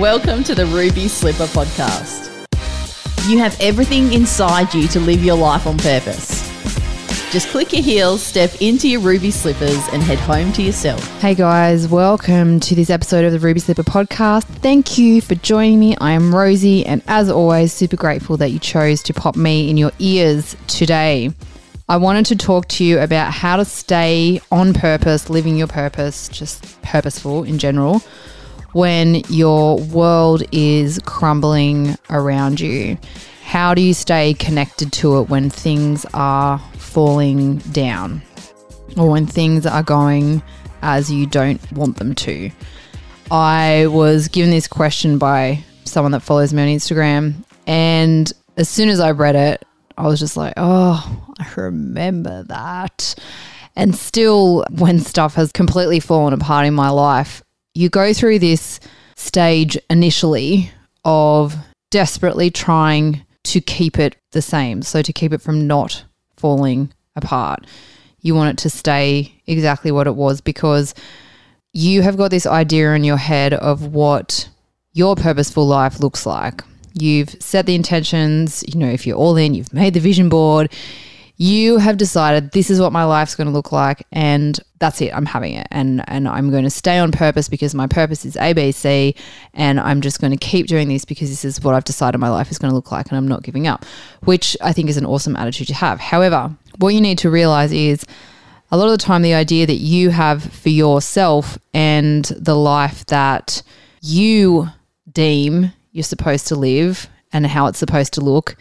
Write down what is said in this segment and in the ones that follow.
Welcome to the Ruby Slipper Podcast. You have everything inside you to live your life on purpose. Just click your heels, step into your ruby slippers, and head home to yourself. Hey guys, welcome to this episode of the Ruby Slipper podcast. Thank you for joining me. I am Rosie, and as always, super grateful that you chose to pop me in your ears today. I wanted to talk to you about how to stay on purpose, living your purpose, just purposeful in general, when your world is crumbling around you. How do you stay connected to it when things are falling down or when things are going as you don't want them to. I was given this question by someone that follows me on Instagram, and as soon as I read it, I was just like, oh, I remember that. And still, when stuff has completely fallen apart in my life, you go through this stage initially of desperately trying to keep it the same. So, to keep it from not falling apart. You want it to stay exactly what it was because you have got this idea in your head of what your purposeful life looks like. You've set the intentions, you know, if you're all in, you've made the vision board, you have decided this is what my life's going to look like and that's it i'm having it. And and i'm going to stay on purpose because my purpose is abc and i'm just going to keep doing this because this is what i've decided my life is going to look like and i'm not giving up which i think is an awesome attitude to have. However what you need to realize is a lot of the time the idea that you have for yourself and the life that you deem you're supposed to live and how it's supposed to look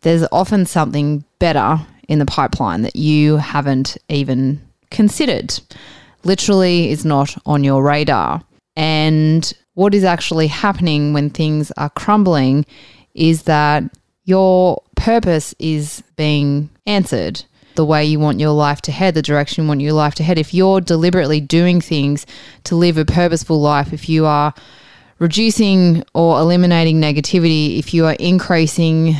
there's often something better in the pipeline that you haven't even considered. Literally is not on your radar. And what is actually happening when things are crumbling is that your purpose is being answered the way you want your life to head, the direction you want your life to head. If you're deliberately doing things to live a purposeful life, if you are reducing or eliminating negativity, if you are increasing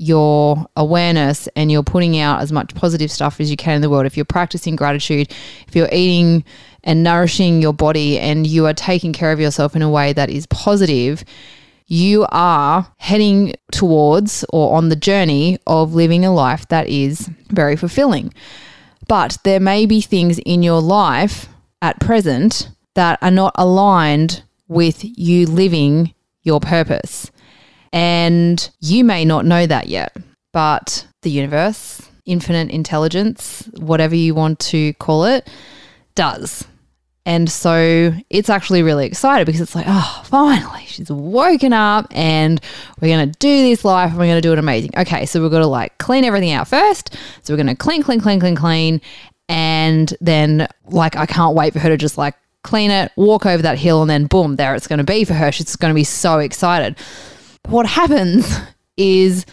your awareness and you're putting out as much positive stuff as you can in the world, if you're practicing gratitude, if you're eating and nourishing your body and you are taking care of yourself in a way that is positive, you are heading towards or on the journey of living a life that is very fulfilling. But there may be things in your life at present that are not aligned with you living your purpose. And you may not know that yet, but the universe, infinite intelligence, whatever you want to call it, does. And so it's actually really excited because it's like, oh, finally, she's woken up and we're going to do this life and we're going to do it amazing. Okay, so we've got to like clean everything out first. So we're going to clean, clean, clean, clean, clean. And then, like, I can't wait for her to just like clean it, walk over that hill, and then boom, there it's going to be for her. She's going to be so excited. What happens is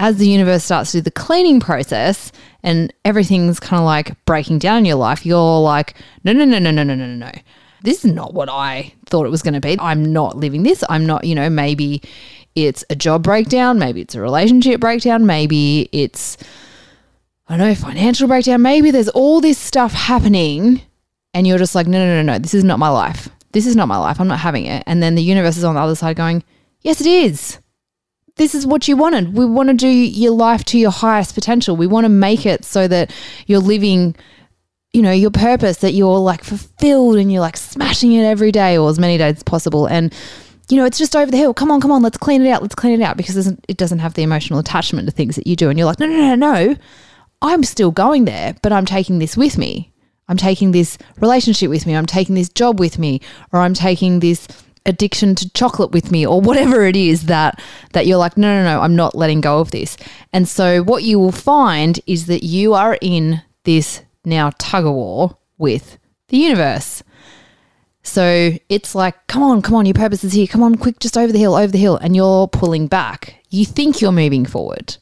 as the universe starts to do the cleaning process and everything's kind of like breaking down in your life, you're like, no, no, no, no, no, no, no, no, no. This is not what I thought it was going to be. I'm not living this. I'm not, you know, maybe it's a job breakdown, maybe it's a relationship breakdown, maybe it's, I don't know, financial breakdown. Maybe there's all this stuff happening and you're just like, no, no, no, no, this is not my life. This is not my life. I'm not having it. And then the universe is on the other side going, Yes, it is. This is what you wanted. We want to do your life to your highest potential. We want to make it so that you're living, you know, your purpose, that you're like fulfilled and you're like smashing it every day or as many days as possible. And, you know, it's just over the hill. Come on, come on, let's clean it out. Let's clean it out because it doesn't have the emotional attachment to things that you do. And you're like, no, no, no, no. I'm still going there, but I'm taking this with me. I'm taking this relationship with me. I'm taking this job with me, or I'm taking this addiction to chocolate with me or whatever it is that that you're like no no no I'm not letting go of this. And so what you will find is that you are in this now tug of war with the universe. So it's like, come on, come on, your purpose is here. Come on, quick, just over the hill, over the hill. And you're pulling back. You think you're moving forward,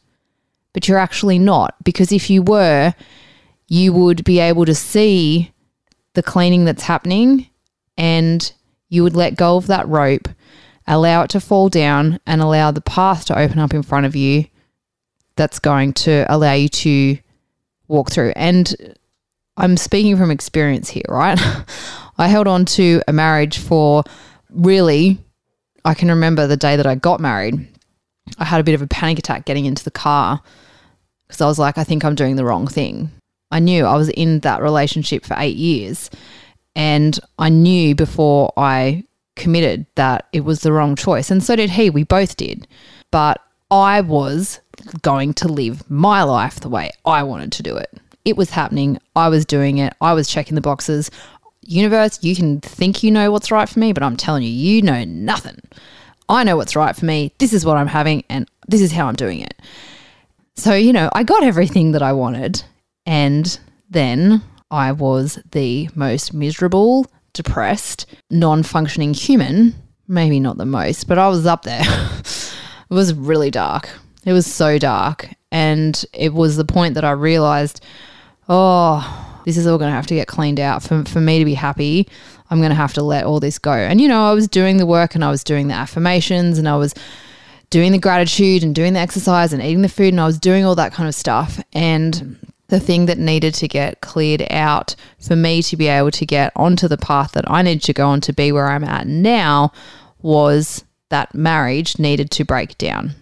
but you're actually not. Because if you were, you would be able to see the cleaning that's happening and you would let go of that rope, allow it to fall down, and allow the path to open up in front of you that's going to allow you to walk through. And I'm speaking from experience here, right? I held on to a marriage for really I can remember the day that I got married, I had a bit of a panic attack getting into the car because I was like, I think I'm doing the wrong thing. I knew I was in that relationship for eight years. And I knew before I committed that it was the wrong choice. And so did he. We both did. But I was going to live my life the way I wanted to do it. It was happening. I was doing it. I was checking the boxes. Universe, you can think you know what's right for me, but I'm telling you, you know nothing. I know what's right for me. This is what I'm having, and this is how I'm doing it. So, you know, I got everything that I wanted. And then I was the most miserable, depressed, non functioning human. Maybe not the most, but I was up there. it was really dark. It was so dark. And it was the point that I realized, oh, this is all going to have to get cleaned out. For, for me to be happy, I'm going to have to let all this go. And, you know, I was doing the work and I was doing the affirmations and I was doing the gratitude and doing the exercise and eating the food and I was doing all that kind of stuff. And the thing that needed to get cleared out for me to be able to get onto the path that I needed to go on to be where I'm at now was that marriage needed to break down.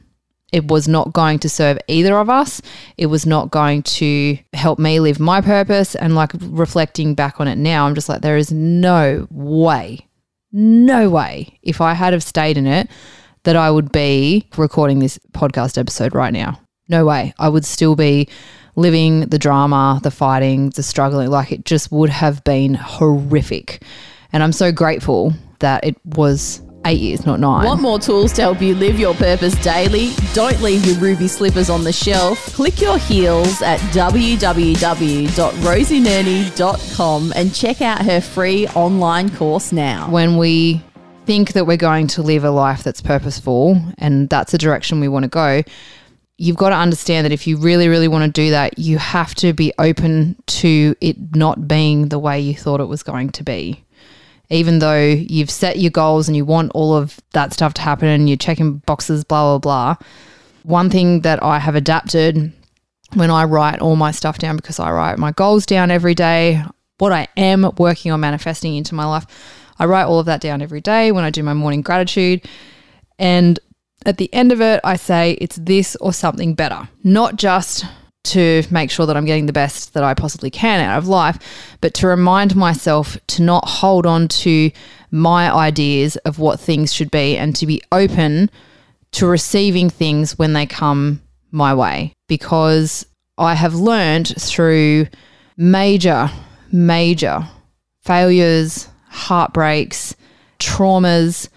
It was not going to serve either of us. It was not going to help me live my purpose. And like reflecting back on it now, I'm just like, there is no way, no way, if I had have stayed in it, that I would be recording this podcast episode right now. No way. I would still be living the drama, the fighting, the struggling. Like it just would have been horrific. And I'm so grateful that it was eight years, not nine. Want more tools to help you live your purpose daily? Don't leave your ruby slippers on the shelf. Click your heels at www.rosienerney.com and check out her free online course now. When we think that we're going to live a life that's purposeful and that's the direction we want to go, you've got to understand that if you really, really want to do that, you have to be open to it not being the way you thought it was going to be. Even though you've set your goals and you want all of that stuff to happen and you're checking boxes, blah, blah, blah. One thing that I have adapted when I write all my stuff down, because I write my goals down every day, what I am working on manifesting into my life, I write all of that down every day when I do my morning gratitude. And at the end of it, I say it's this or something better, not just to make sure that I'm getting the best that I possibly can out of life, but to remind myself to not hold on to my ideas of what things should be and to be open to receiving things when they come my way. Because I have learned through major, major failures, heartbreaks, traumas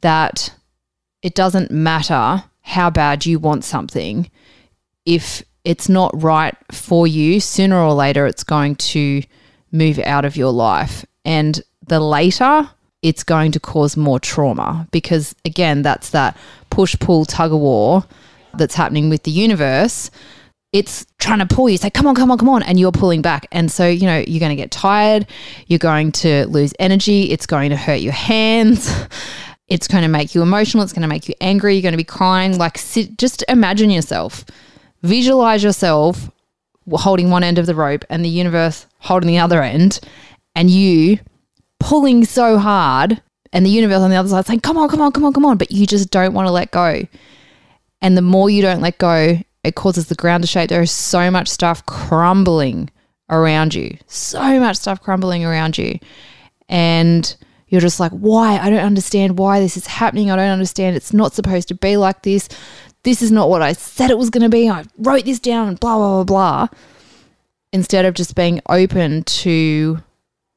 that it doesn't matter how bad you want something. If it's not right for you, sooner or later it's going to move out of your life. And the later, it's going to cause more trauma because, again, that's that push pull tug of war that's happening with the universe. It's trying to pull you, say, come on, come on, come on. And you're pulling back. And so, you know, you're going to get tired. You're going to lose energy. It's going to hurt your hands. It's going to make you emotional. It's going to make you angry. You're going to be crying. Like, sit, just imagine yourself, visualize yourself holding one end of the rope and the universe holding the other end, and you pulling so hard, and the universe on the other side saying, Come on, come on, come on, come on. But you just don't want to let go. And the more you don't let go, it causes the ground to shake. There is so much stuff crumbling around you, so much stuff crumbling around you. And you're just like, why? I don't understand why this is happening. I don't understand. It's not supposed to be like this. This is not what I said it was going to be. I wrote this down and blah, blah, blah, blah. Instead of just being open to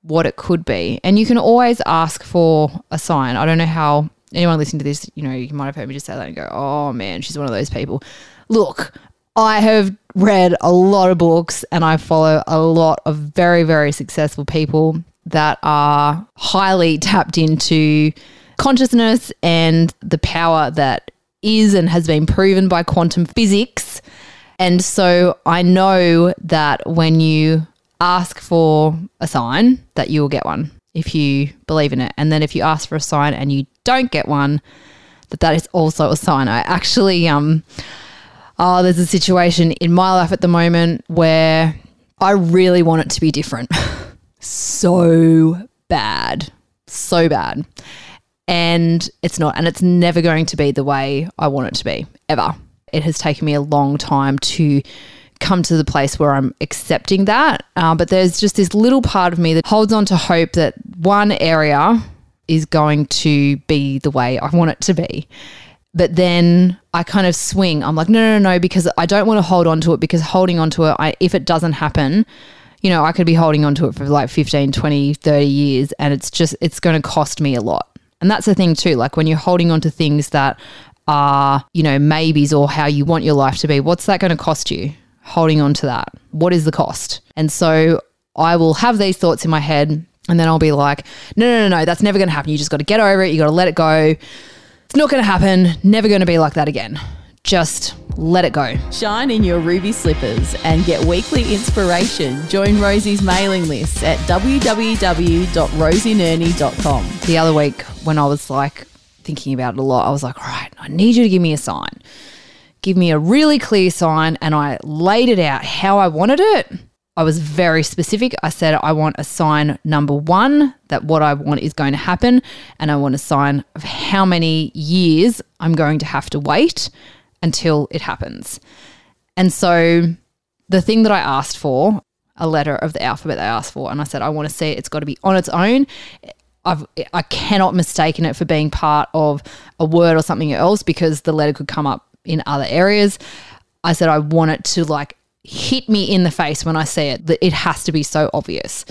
what it could be. And you can always ask for a sign. I don't know how anyone listening to this, you know, you might have heard me just say that and go, oh man, she's one of those people. Look, I have read a lot of books and I follow a lot of very, very successful people that are highly tapped into consciousness and the power that is and has been proven by quantum physics. And so I know that when you ask for a sign, that you will get one if you believe in it. And then if you ask for a sign and you don't get one, that that is also a sign. I actually um oh there's a situation in my life at the moment where I really want it to be different. so bad. So bad. And it's not, and it's never going to be the way I want it to be, ever. It has taken me a long time to come to the place where I'm accepting that. Uh, but there's just this little part of me that holds on to hope that one area is going to be the way I want it to be. But then I kind of swing. I'm like, no, no, no, because I don't want to hold on to it because holding on to it, I, if it doesn't happen, you know, I could be holding on to it for like 15, 20, 30 years and it's just, it's going to cost me a lot. And that's the thing too. Like when you're holding on to things that are, you know, maybes or how you want your life to be, what's that going to cost you? Holding on to that. What is the cost? And so I will have these thoughts in my head and then I'll be like, no, no, no, no, that's never going to happen. You just got to get over it. You got to let it go. It's not going to happen. Never going to be like that again. Just let it go. Shine in your ruby slippers and get weekly inspiration. Join Rosie's mailing list at www.rosienerney.com. The other week, when I was like thinking about it a lot, I was like, all right, I need you to give me a sign. Give me a really clear sign. And I laid it out how I wanted it. I was very specific. I said, I want a sign number one, that what I want is going to happen. And I want a sign of how many years I'm going to have to wait until it happens. And so the thing that I asked for, a letter of the alphabet they asked for, and I said, I want to see it. It's got to be on its own. I've, I cannot mistaken it for being part of a word or something else because the letter could come up in other areas. I said, I want it to like hit me in the face when I see it, that it has to be so obvious.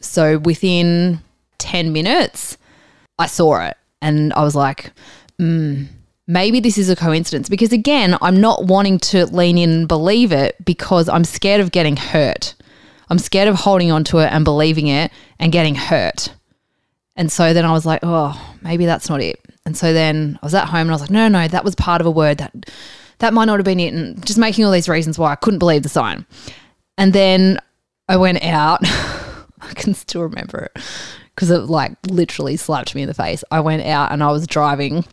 So within 10 minutes, I saw it and I was like, mm, maybe this is a coincidence. Because again, I'm not wanting to lean in and believe it because I'm scared of getting hurt. I'm scared of holding on to it and believing it and getting hurt. And so then I was like, oh, maybe that's not it. And so then I was at home and I was like, no, no, that was part of a word that that might not have been it. And just making all these reasons why I couldn't believe the sign. And then I went out. I can still remember it because it like literally slapped me in the face. I went out and I was driving.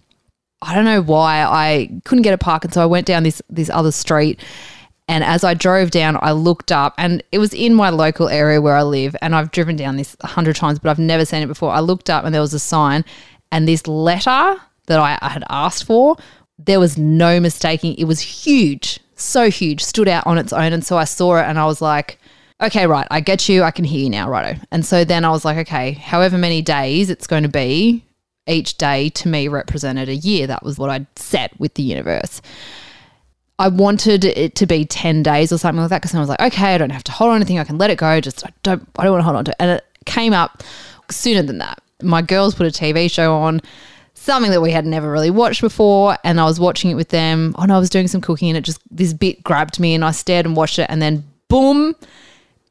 I don't know why I couldn't get a park, and so I went down this this other street. And as I drove down, I looked up, and it was in my local area where I live. And I've driven down this a hundred times, but I've never seen it before. I looked up, and there was a sign, and this letter that I, I had asked for there was no mistaking. It was huge, so huge, stood out on its own. And so I saw it and I was like, okay, right, I get you. I can hear you now, righto. And so then I was like, okay, however many days it's going to be, each day to me represented a year. That was what I'd set with the universe. I wanted it to be 10 days or something like that because I was like, okay, I don't have to hold on anything. I can let it go. Just I don't I don't want to hold on to it. And it came up sooner than that. My girls put a TV show on something that we had never really watched before. And I was watching it with them. Oh no, I was doing some cooking and it just, this bit grabbed me and I stared and watched it. And then boom,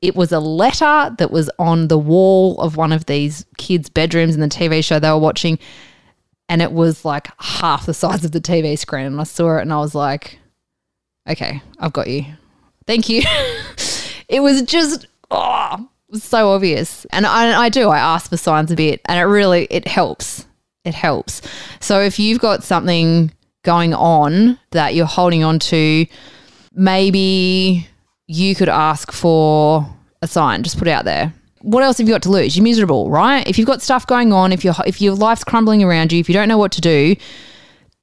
it was a letter that was on the wall of one of these kids' bedrooms in the TV show they were watching. And it was like half the size of the TV screen. And I saw it and I was like, okay, I've got you. Thank you. it was just, oh, was so obvious. And I, I do, I ask for signs a bit and it really, it helps it helps. So if you've got something going on that you're holding on to, maybe you could ask for a sign. Just put it out there. What else have you got to lose? You're miserable, right? If you've got stuff going on, if your if your life's crumbling around you, if you don't know what to do,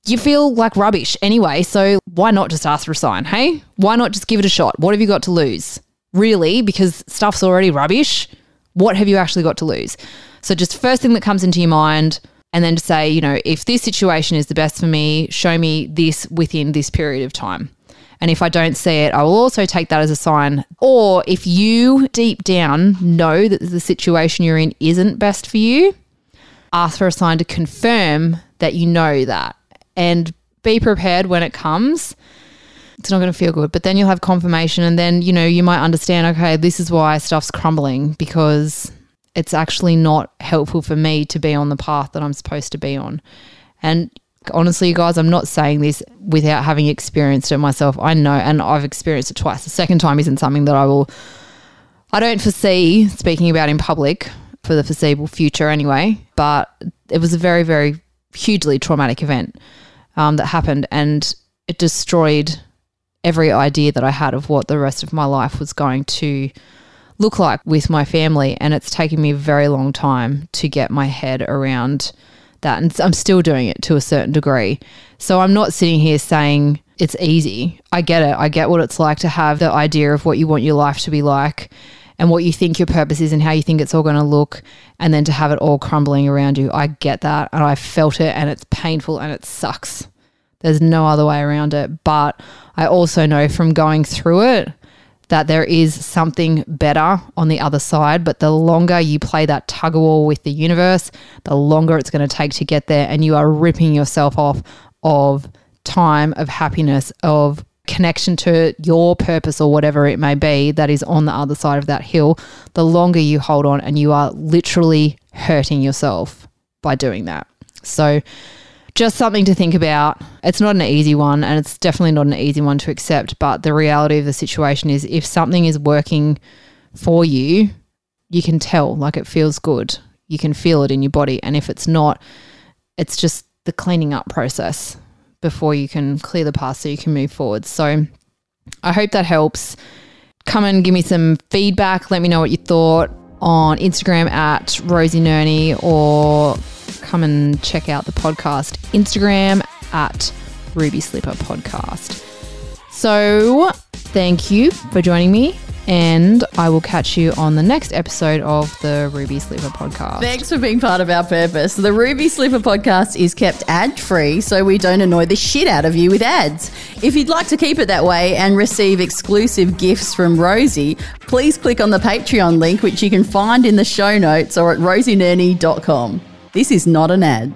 you feel like rubbish anyway. So why not just ask for a sign? Hey, why not just give it a shot? What have you got to lose? Really, because stuff's already rubbish. What have you actually got to lose? So just first thing that comes into your mind and then to say, you know, if this situation is the best for me, show me this within this period of time. And if I don't see it, I will also take that as a sign. Or if you deep down know that the situation you're in isn't best for you, ask for a sign to confirm that you know that and be prepared when it comes. It's not going to feel good, but then you'll have confirmation and then, you know, you might understand, okay, this is why stuff's crumbling because it's actually not helpful for me to be on the path that I'm supposed to be on. And honestly, you guys, I'm not saying this without having experienced it myself. I know, and I've experienced it twice. The second time isn't something that I will, I don't foresee speaking about in public for the foreseeable future anyway. But it was a very, very hugely traumatic event um, that happened, and it destroyed every idea that I had of what the rest of my life was going to look like with my family. And it's taken me a very long time to get my head around that. And I'm still doing it to a certain degree. So I'm not sitting here saying it's easy. I get it. I get what it's like to have the idea of what you want your life to be like and what you think your purpose is and how you think it's all going to look, and then to have it all crumbling around you. I get that. And I felt it, and it's painful and it sucks. There's no other way around it. But I also know from going through it that there is something better on the other side. But the longer you play that tug of war with the universe, the longer it's going to take to get there. And you are ripping yourself off of time, of happiness, of connection to your purpose or whatever it may be that is on the other side of that hill, the longer you hold on and you are literally hurting yourself by doing that. So, just something to think about. It's not an easy one, and it's definitely not an easy one to accept. But the reality of the situation is if something is working for you, you can tell, like it feels good. You can feel it in your body. And if it's not, it's just the cleaning up process before you can clear the path so you can move forward. So I hope that helps. Come and give me some feedback. Let me know what you thought on Instagram at Rosie Nerney or come and check out the podcast Instagram at Ruby Slipper Podcast. So thank you for joining me and I will catch you on the next episode of the Ruby Slipper podcast. Thanks for being part of our purpose. The Ruby Slipper podcast is kept ad free so we don't annoy the shit out of you with ads. If you'd like to keep it that way and receive exclusive gifts from Rosie, please click on the Patreon link, which you can find in the show notes or at rosienerney.com. This is not an ad.